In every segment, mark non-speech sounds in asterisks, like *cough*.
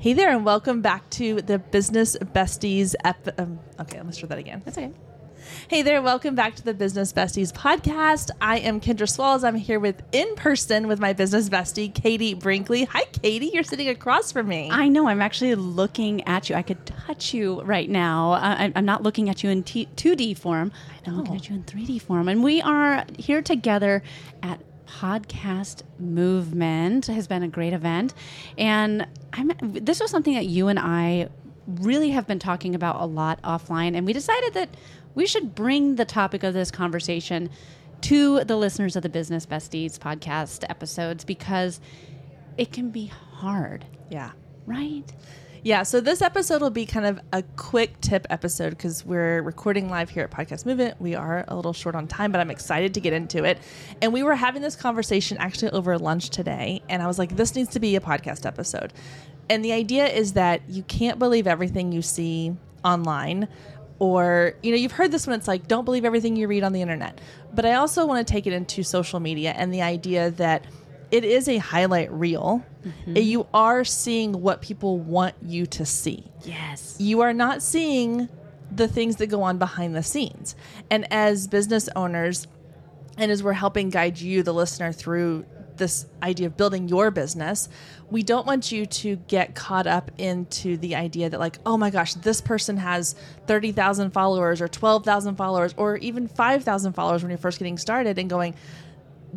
Hey there, and welcome back to the Business Besties. Ep- um, okay, let's try that again. That's okay. Hey there, welcome back to the Business Besties podcast. I am Kendra Swalls. I'm here with in person with my business bestie, Katie Brinkley. Hi, Katie. You're sitting across from me. I know. I'm actually looking at you. I could touch you right now. I, I'm not looking at you in t- 2D form. I'm looking at you in 3D form. And we are here together at podcast movement has been a great event. And i'm this was something that you and i really have been talking about a lot offline and we decided that we should bring the topic of this conversation to the listeners of the business besties podcast episodes because it can be hard. Yeah. right Yeah, so this episode will be kind of a quick tip episode because we're recording live here at Podcast Movement. We are a little short on time, but I'm excited to get into it. And we were having this conversation actually over lunch today, and I was like, this needs to be a podcast episode. And the idea is that you can't believe everything you see online. Or, you know, you've heard this when it's like, don't believe everything you read on the internet. But I also want to take it into social media and the idea that it is a highlight reel. Mm-hmm. You are seeing what people want you to see. yes You are not seeing the things that go on behind the scenes. And as business owners, and as we're helping guide you, the listener, through this idea of building your business, we don't want you to get caught up into the idea that, like, oh my gosh, this person has 30,000 followers or 12,000 followers or even 5,000 followers when you're first getting started and going,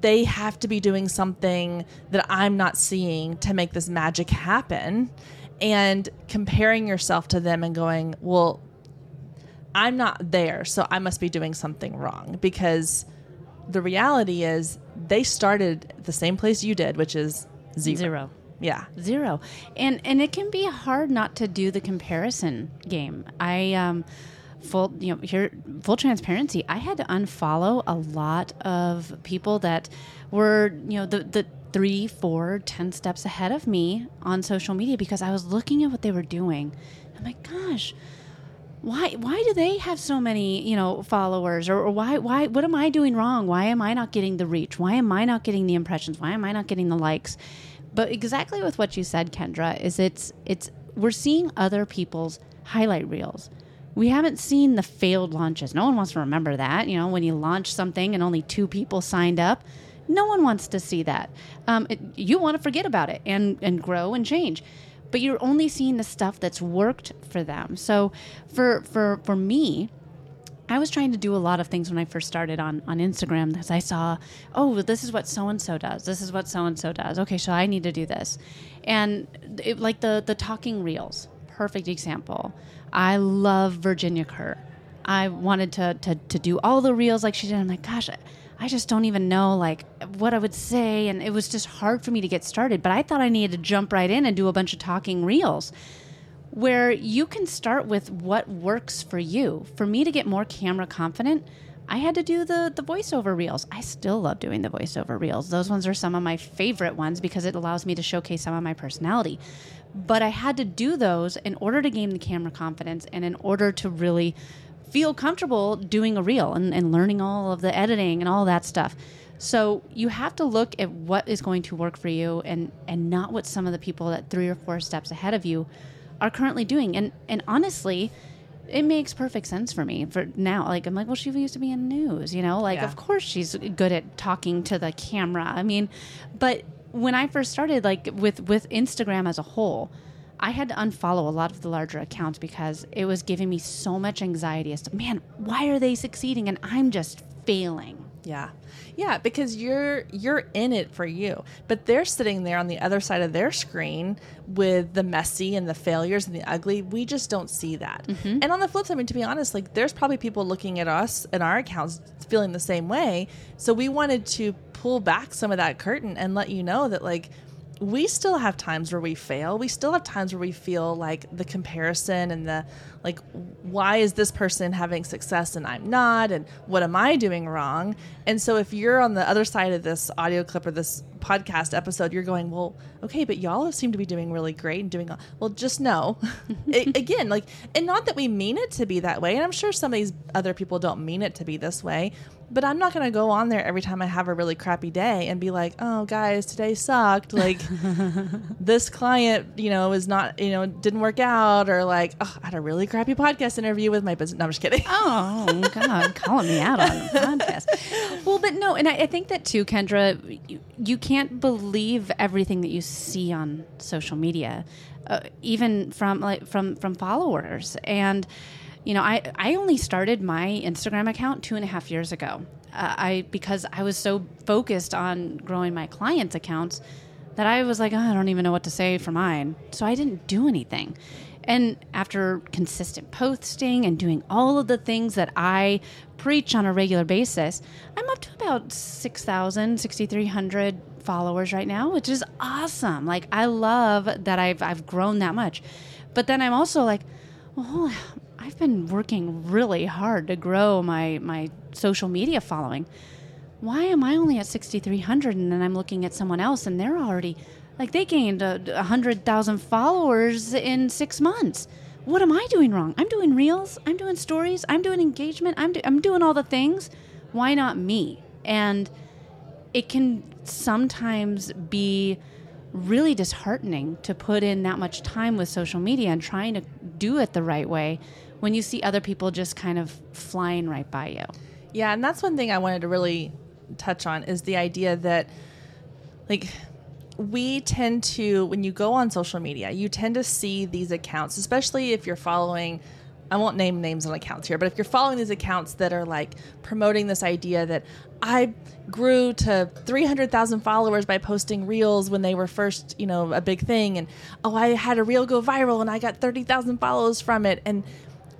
they have to be doing something that I'm not seeing to make this magic happen. And comparing yourself to them and going, well, I'm not there, so I must be doing something wrong. Because the reality is, they started the same place you did, which is zero. zero Yeah. zero and and it can be hard not to do the comparison game i um full you know here full transparency i had to unfollow a lot of people that were you know the the three four ten steps ahead of me on social media because i was looking at what they were doing. I'm like gosh why why do they have so many you know followers? Or, or why why what am i doing wrong? Why am i not getting the reach? Why am i not getting the impressions? Why am i not getting the likes? But exactly with what you said kendra is it's it's we're seeing other people's highlight reels we haven't seen the failed launches no one wants to remember that you know when you launch something and only two people signed up no one wants to see that um, it, you want to forget about it and and grow and change but you're only seeing the stuff that's worked for them. So for for for me, I was trying to do a lot of things when I first started on on Instagram because I saw, oh, this is what so and so does. This is what so and so does. Okay, so I need to do this, and it, like the the talking reels, perfect example. I love Virginia Kerr. I wanted to, to to do all the reels like she did. I'm like, gosh, I, I just don't even know like what I would say, and it was just hard for me to get started. But I thought I needed to jump right in and do a bunch of talking reels where you can start with what works for you. For me to get more camera confident, I had to do the the voiceover reels. I still love doing the voiceover reels. Those ones are some of my favorite ones because it allows me to showcase some of my personality. But I had to do those in order to gain the camera confidence and in order to really feel comfortable doing a reel and, and learning all of the editing and all that stuff. So you have to look at what is going to work for you and and not what some of the people that three or four steps ahead of you are currently doing. And and honestly, it makes perfect sense for me for now. Like I'm like, well, she used to be in news, you know. Like Yeah. of course she's good at talking to the camera. I mean, but when I first started, like with with Instagram as a whole, I had to unfollow a lot of the larger accounts because it was giving me so much anxiety as to man, why are they succeeding and I'm just failing. Yeah. Yeah, because you're you're in it for you. But they're sitting there on the other side of their screen with the messy and the failures and the ugly. We just don't see that. Mm-hmm. And on the flip side, I mean to be honest, like there's probably people looking at us and our accounts feeling the same way. So we wanted to pull back some of that curtain and let you know that like we still have times where we fail. We still have times where we feel like the comparison and the like why is this person having success and I'm not and what am I doing wrong? And so if you're on the other side of this audio clip or this podcast episode, you're going, "Well, okay, but y'all seem to be doing really great and doing well, just know." *laughs* *laughs* Again, like and not that we mean it to be that way, and I'm sure some of these other people don't mean it to be this way, but I'm not going to go on there every time I have a really crappy day and be like, "Oh, guys, today sucked." Like *laughs* this client, you know, is not, you know, didn't work out, or like, oh, I had a really crappy podcast interview with my business. No, I'm just kidding. Oh God, *laughs* calling me out on a podcast. Well, but no, and I, I think that too, Kendra. You, you, can't believe everything that you see on social media, uh, even from like from from followers and you know, I, I only started my Instagram account two and a half years ago. Uh, I because I was so focused on growing my clients' accounts that I was like, oh, I don't even know what to say for mine. So I didn't do anything. And after consistent posting and doing all of the things that I preach on a regular basis, I'm up to about 6,000, 6,300 followers right now, which is awesome. Like, I love that I've, I've grown that much. But then I'm also like, well, I've been working really hard to grow my my social media following. Why am I only at 6,300 and then I'm looking at someone else and they're already like they gained a, hundred thousand followers in six months? What am I doing wrong? I'm doing reels. I'm doing stories. I'm doing engagement. I'm do, I'm doing all the things. Why not me? And it can sometimes be really disheartening to put in that much time with social media and trying to do it the right way when you see other people just kind of flying right by you. Yeah, and that's one thing I wanted to really touch on is the idea that like we tend to when you go on social media, you tend to see these accounts, especially if you're following I won't name names on accounts here, but if you're following these accounts that are like promoting this idea that I grew to 300,000 followers by posting reels when they were first, you know, a big thing and oh, I had a reel go viral and I got 30,000 follows from it and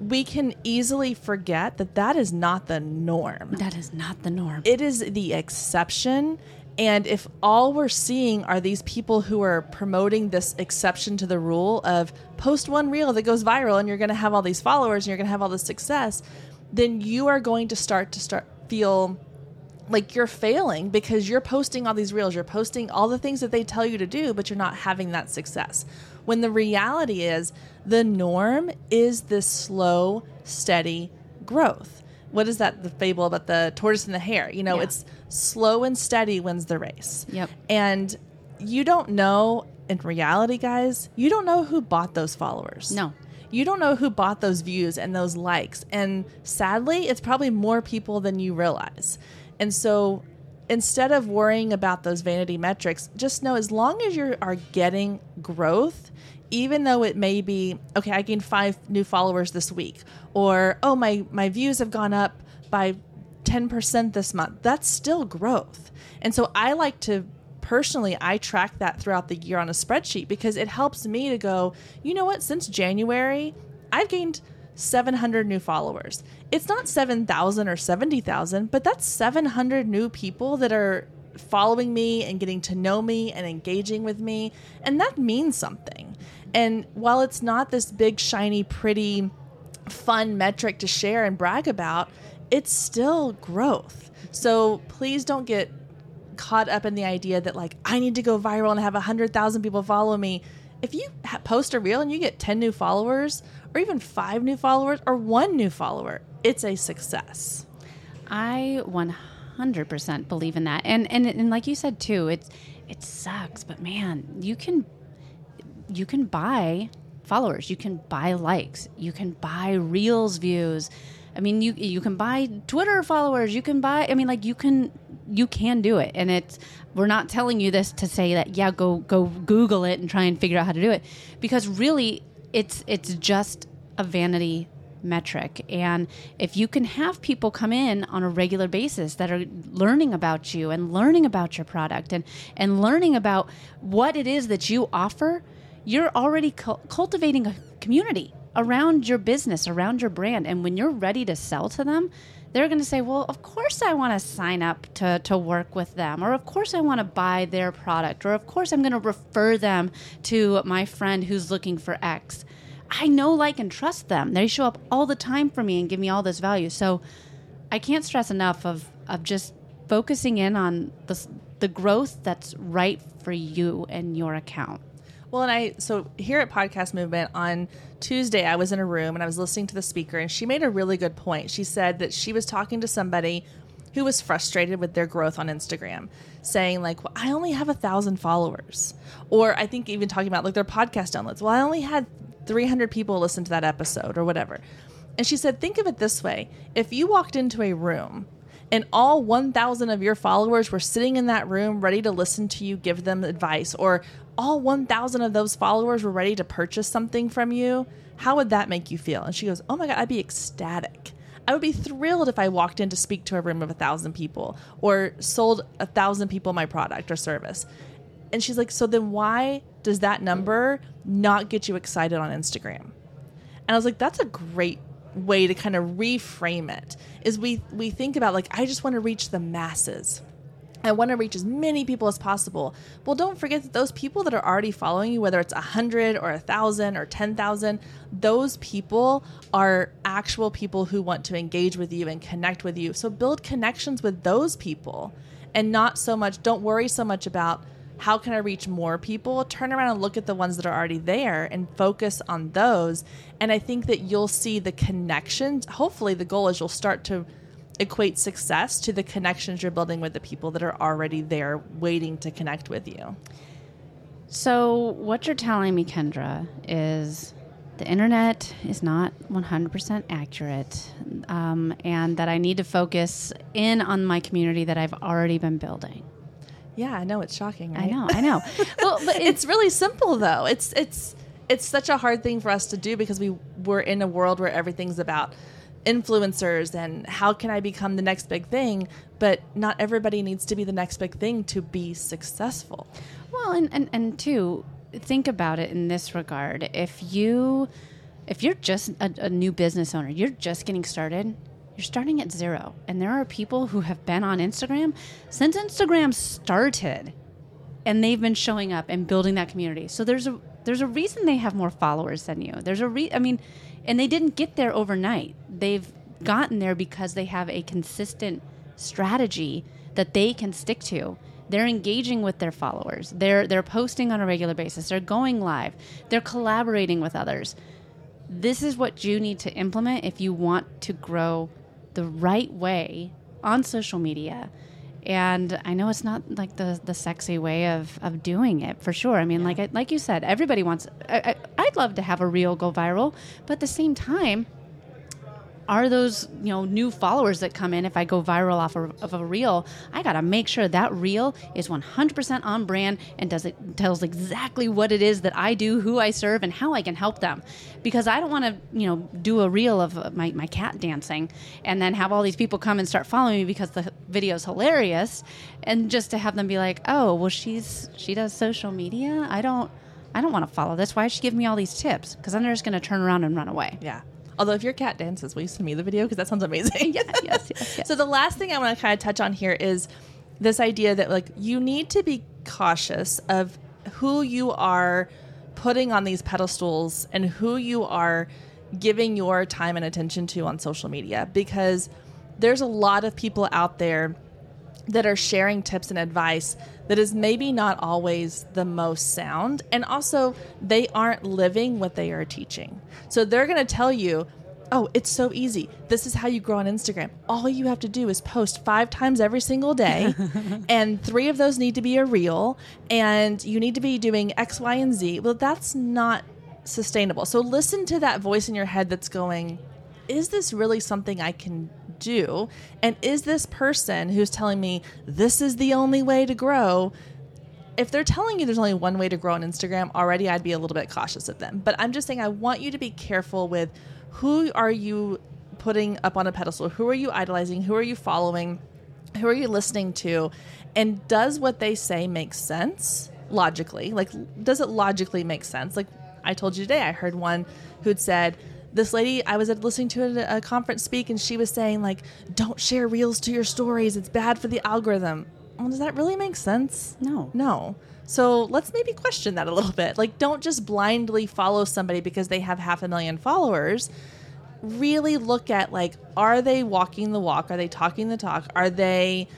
we can easily forget that that is not the norm. That is not the norm. It is the exception. And if all we're seeing are these people who are promoting this exception to the rule of post one reel that goes viral and you're going to have all these followers and you're going to have all this success, then you are going to start to start feel like you're failing because you're posting all these reels, you're posting all the things that they tell you to do, but you're not having that success. When the reality is the norm is this slow, steady growth. What is that the fable about the tortoise and the hare? You know, yeah. it's slow and steady wins the race. Yep. And you don't know in reality, guys, you don't know who bought those followers. No. You don't know who bought those views and those likes. And sadly, it's probably more people than you realize. And so instead of worrying about those vanity metrics, just know as long as you are getting growth, even though it may be okay, I gained five new followers this week, or oh my my views have gone up by ten percent this month. That's still growth, and so I like to personally I track that throughout the year on a spreadsheet because it helps me to go, you know what? Since January, I've gained 700 new followers. It's not 7,000 or 70,000, but that's 700 new people that are following me and getting to know me and engaging with me. And that means something. And while it's not this big, shiny, pretty, fun metric to share and brag about, it's still growth. So please don't get caught up in the idea that, like, I need to go viral and have 100,000 people follow me. If you post a reel and you get 10 new followers, or even five new followers, or one new follower, it's a success. I 100% believe in that. And, and, and like you said, too, it's, it sucks, but man, you can you can buy followers, you can buy likes, you can buy reels views. I mean, you you can buy Twitter followers. You can buy. I mean, like you can you can do it, and it's. We're not telling you this to say that yeah, go go Google it and try and figure out how to do it, because really, it's it's just a vanity metric. And if you can have people come in on a regular basis that are learning about you and learning about your product and and learning about what it is that you offer you're already cu- cultivating a community around your business, around your brand. And when you're ready to sell to them, they're going to say, Well, of course I want to sign up to, to work with them, or of course I want to buy their product, or of course I'm going to refer them to my friend who's looking for X. I know, like, and trust them. They show up all the time for me and give me all this value. So I can't stress enough of, of just focusing in on the, the growth that's right for you and your account. Well, and I so here at Podcast Movement on Tuesday, I was in a room and I was listening to the speaker, and she made a really good point. She said that she was talking to somebody who was frustrated with their growth on Instagram, saying like, well, "I only have a thousand followers," or I think even talking about like their podcast downloads. Well, I only had 300 people listen to that episode or whatever. And she said, think of it this way: if you walked into a room and all 1,000 of your followers were sitting in that room ready to listen to you give them advice, or all 1,000 of those followers were ready to purchase something from you, how would that make you feel? And she goes, Oh my God, I'd be ecstatic. I would be thrilled if I walked in to speak to a room of a thousand people or sold a thousand people my product or service. And she's like, So then why does that number not get you excited on Instagram? And I was like, That's a great way to kind of reframe it is we we think about like I just want to reach the masses. I want to reach as many people as possible. Well, don't forget that those people that are already following you, whether it's a hundred or a thousand or ten thousand, those people are actual people who want to engage with you and connect with you. So build connections with those people, and not so much. Don't worry so much about how can I reach more people? Turn around and look at the ones that are already there and focus on those. And I think that you'll see the connections. Hopefully, the goal is you'll start to equate success to the connections you're building with the people that are already there waiting to connect with you. So, what you're telling me, Kendra, is the internet is not 100% accurate, um, and that I need to focus in on my community that I've already been building. Yeah, I know it's shocking. Right? I know, I know. *laughs* well, but it's really simple though. It's it's it's such a hard thing for us to do because we we're in a world where everything's about influencers and how can I become the next big thing, but not everybody needs to be the next big thing to be successful. Well, and and and two, think about it in this regard. If you if you're just a, a new business owner, you're just getting started, you're starting at zero. And there are people who have been on Instagram since Instagram started and they've been showing up and building that community. So there's a there's a reason they have more followers than you. There's a re I mean, and they didn't get there overnight. They've gotten there because they have a consistent strategy that they can stick to. They're engaging with their followers. They're they're posting on a regular basis. They're going live. They're collaborating with others. This is what you need to implement if you want to grow the right way on social media. And I know it's not like the, the sexy way of, of doing it for sure. I mean, yeah. like like you said, everybody wants. I, I, I'd love to have a reel go viral, but at the same time, are those you know new followers that come in if I go viral off of, a reel? I gotta make sure that reel is 100% on brand and does it tells exactly what it is that I do, who I serve, and how I can help them. Because I don't want to you know do a reel of uh, my, my cat dancing and then have all these people come and start following me because the video is hilarious, and just to have them be like, oh well she's she does social media. I don't. I don't want to follow this. Why is she giving me all these tips? Because then they're just going to turn around and run away. Yeah. Although if your cat dances, will you send me the video? Because that sounds amazing. yes, yes, yes. *laughs* So the last thing I want to kind of touch on here is this idea that like you need to be cautious of who you are putting on these pedestals and who you are giving your time and attention to on social media because there's a lot of people out there that are sharing tips and advice that is maybe not always the most sound. And also, they aren't living what they are teaching. So they're going to tell you, oh, it's so easy. This is how you grow on Instagram. All you have to do is post five times every single day, *laughs* and three of those need to be a reel, and you need to be doing X, Y, and Z. Well, that's not sustainable. So listen to that voice in your head that's going, is this really something I can do? And is this person who's telling me this is the only way to grow? If they're telling you there's only one way to grow on Instagram, already I'd be a little bit cautious of them. But I'm just saying I want you to be careful with who are you putting up on a pedestal? Who are you idolizing? Who are you following? Who are you listening to? And does what they say make sense logically? Like, does it logically make sense? Like I told you today, I heard one who'd said, this lady I was listening to at a, conference speak, and she was saying like, "Don't share reels to your stories; it's bad for the algorithm." Well, does that really make sense? No, no. So let's maybe question that a little bit. Like, don't just blindly follow somebody because they have half a million followers. Really look at like, are they walking the walk? Are they talking the talk? Are they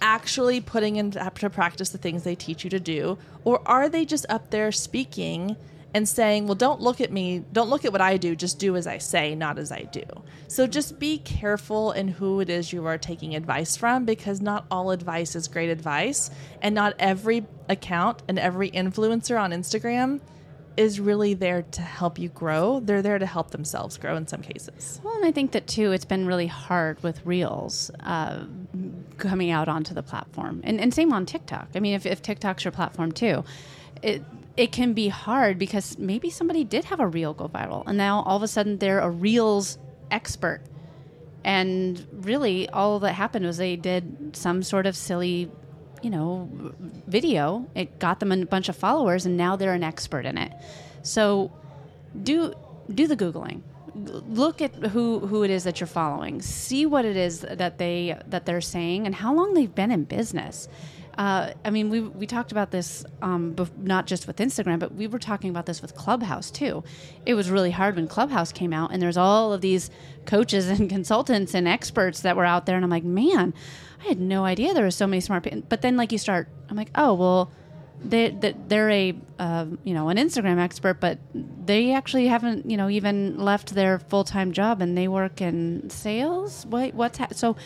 actually putting into practice the things they teach you to do, or are they just up there speaking? And saying, well, don't look at me, don't look at what I do, just do as I say, not as I do. So just be careful in who it is you are taking advice from because not all advice is great advice. And not every account and every influencer on Instagram is really there to help you grow. They're there to help themselves grow in some cases. Well, and I think that too, it's been really hard with Reels uh, coming out onto the platform, and, and same on TikTok. I mean, if, if TikTok's your platform too, it it can be hard because maybe somebody did have a reel go viral, and now all of a sudden they're a Reels expert. And really, all that happened was they did some sort of silly you know, video. It got them a bunch of followers, and now they're an expert in it. So, do do the googling. Look at who who it is that you're following. See what it is that they that they're saying, and how long they've been in business. Uh, I mean, we we talked about this um, bef- not just with Instagram, but we were talking about this with Clubhouse too. It was really hard when Clubhouse came out, and there's all of these coaches *laughs* and consultants and experts that were out there, and I'm like, man, I had no idea there were so many smart people. But then, like, you start, I'm like, oh, well, they, they're a, uh, you know, an Instagram expert, but they actually haven't, you know, even left their full time job and they work in sales. What, what's ha- so?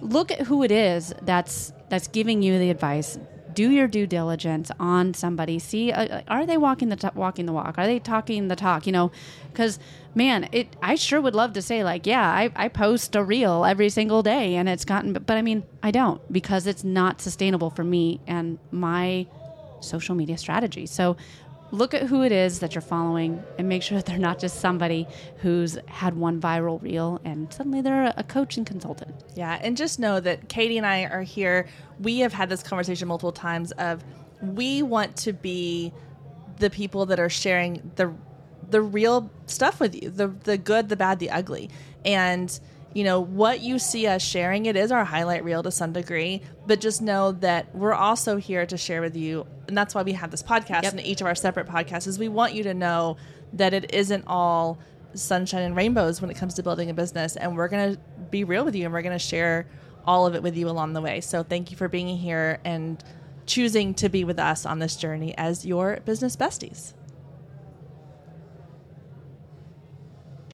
Look at who it is that's that's giving you the advice do your due diligence on somebody. See, uh, are they walking the t- walking the walk? Are they talking the talk? You know, because man, it. I sure would love to say like, yeah, I, I post a reel every single day, and it's gotten, but, but I mean, I don't because it's not sustainable for me and my social media strategy. So look at who it is that you're following and make sure *laughs* that they're not just somebody who's had one viral reel and suddenly they're a coach and consultant. Yeah, and just know that Katie and I are here. We have had this conversation multiple times of we want to be the people that are sharing the the real stuff with you, the the good, the bad, the ugly. And you know, what you see us sharing, it is our highlight reel to some degree, but just know that we're also here to share with you. And that's why we have this podcast yep. and each of our separate podcasts is we want you to know that it isn't all sunshine and rainbows when it comes to building a business. And we're going to be real with you and we're going to share all of it with you along the way. So thank you for being here and choosing to be with us on this journey as your business besties.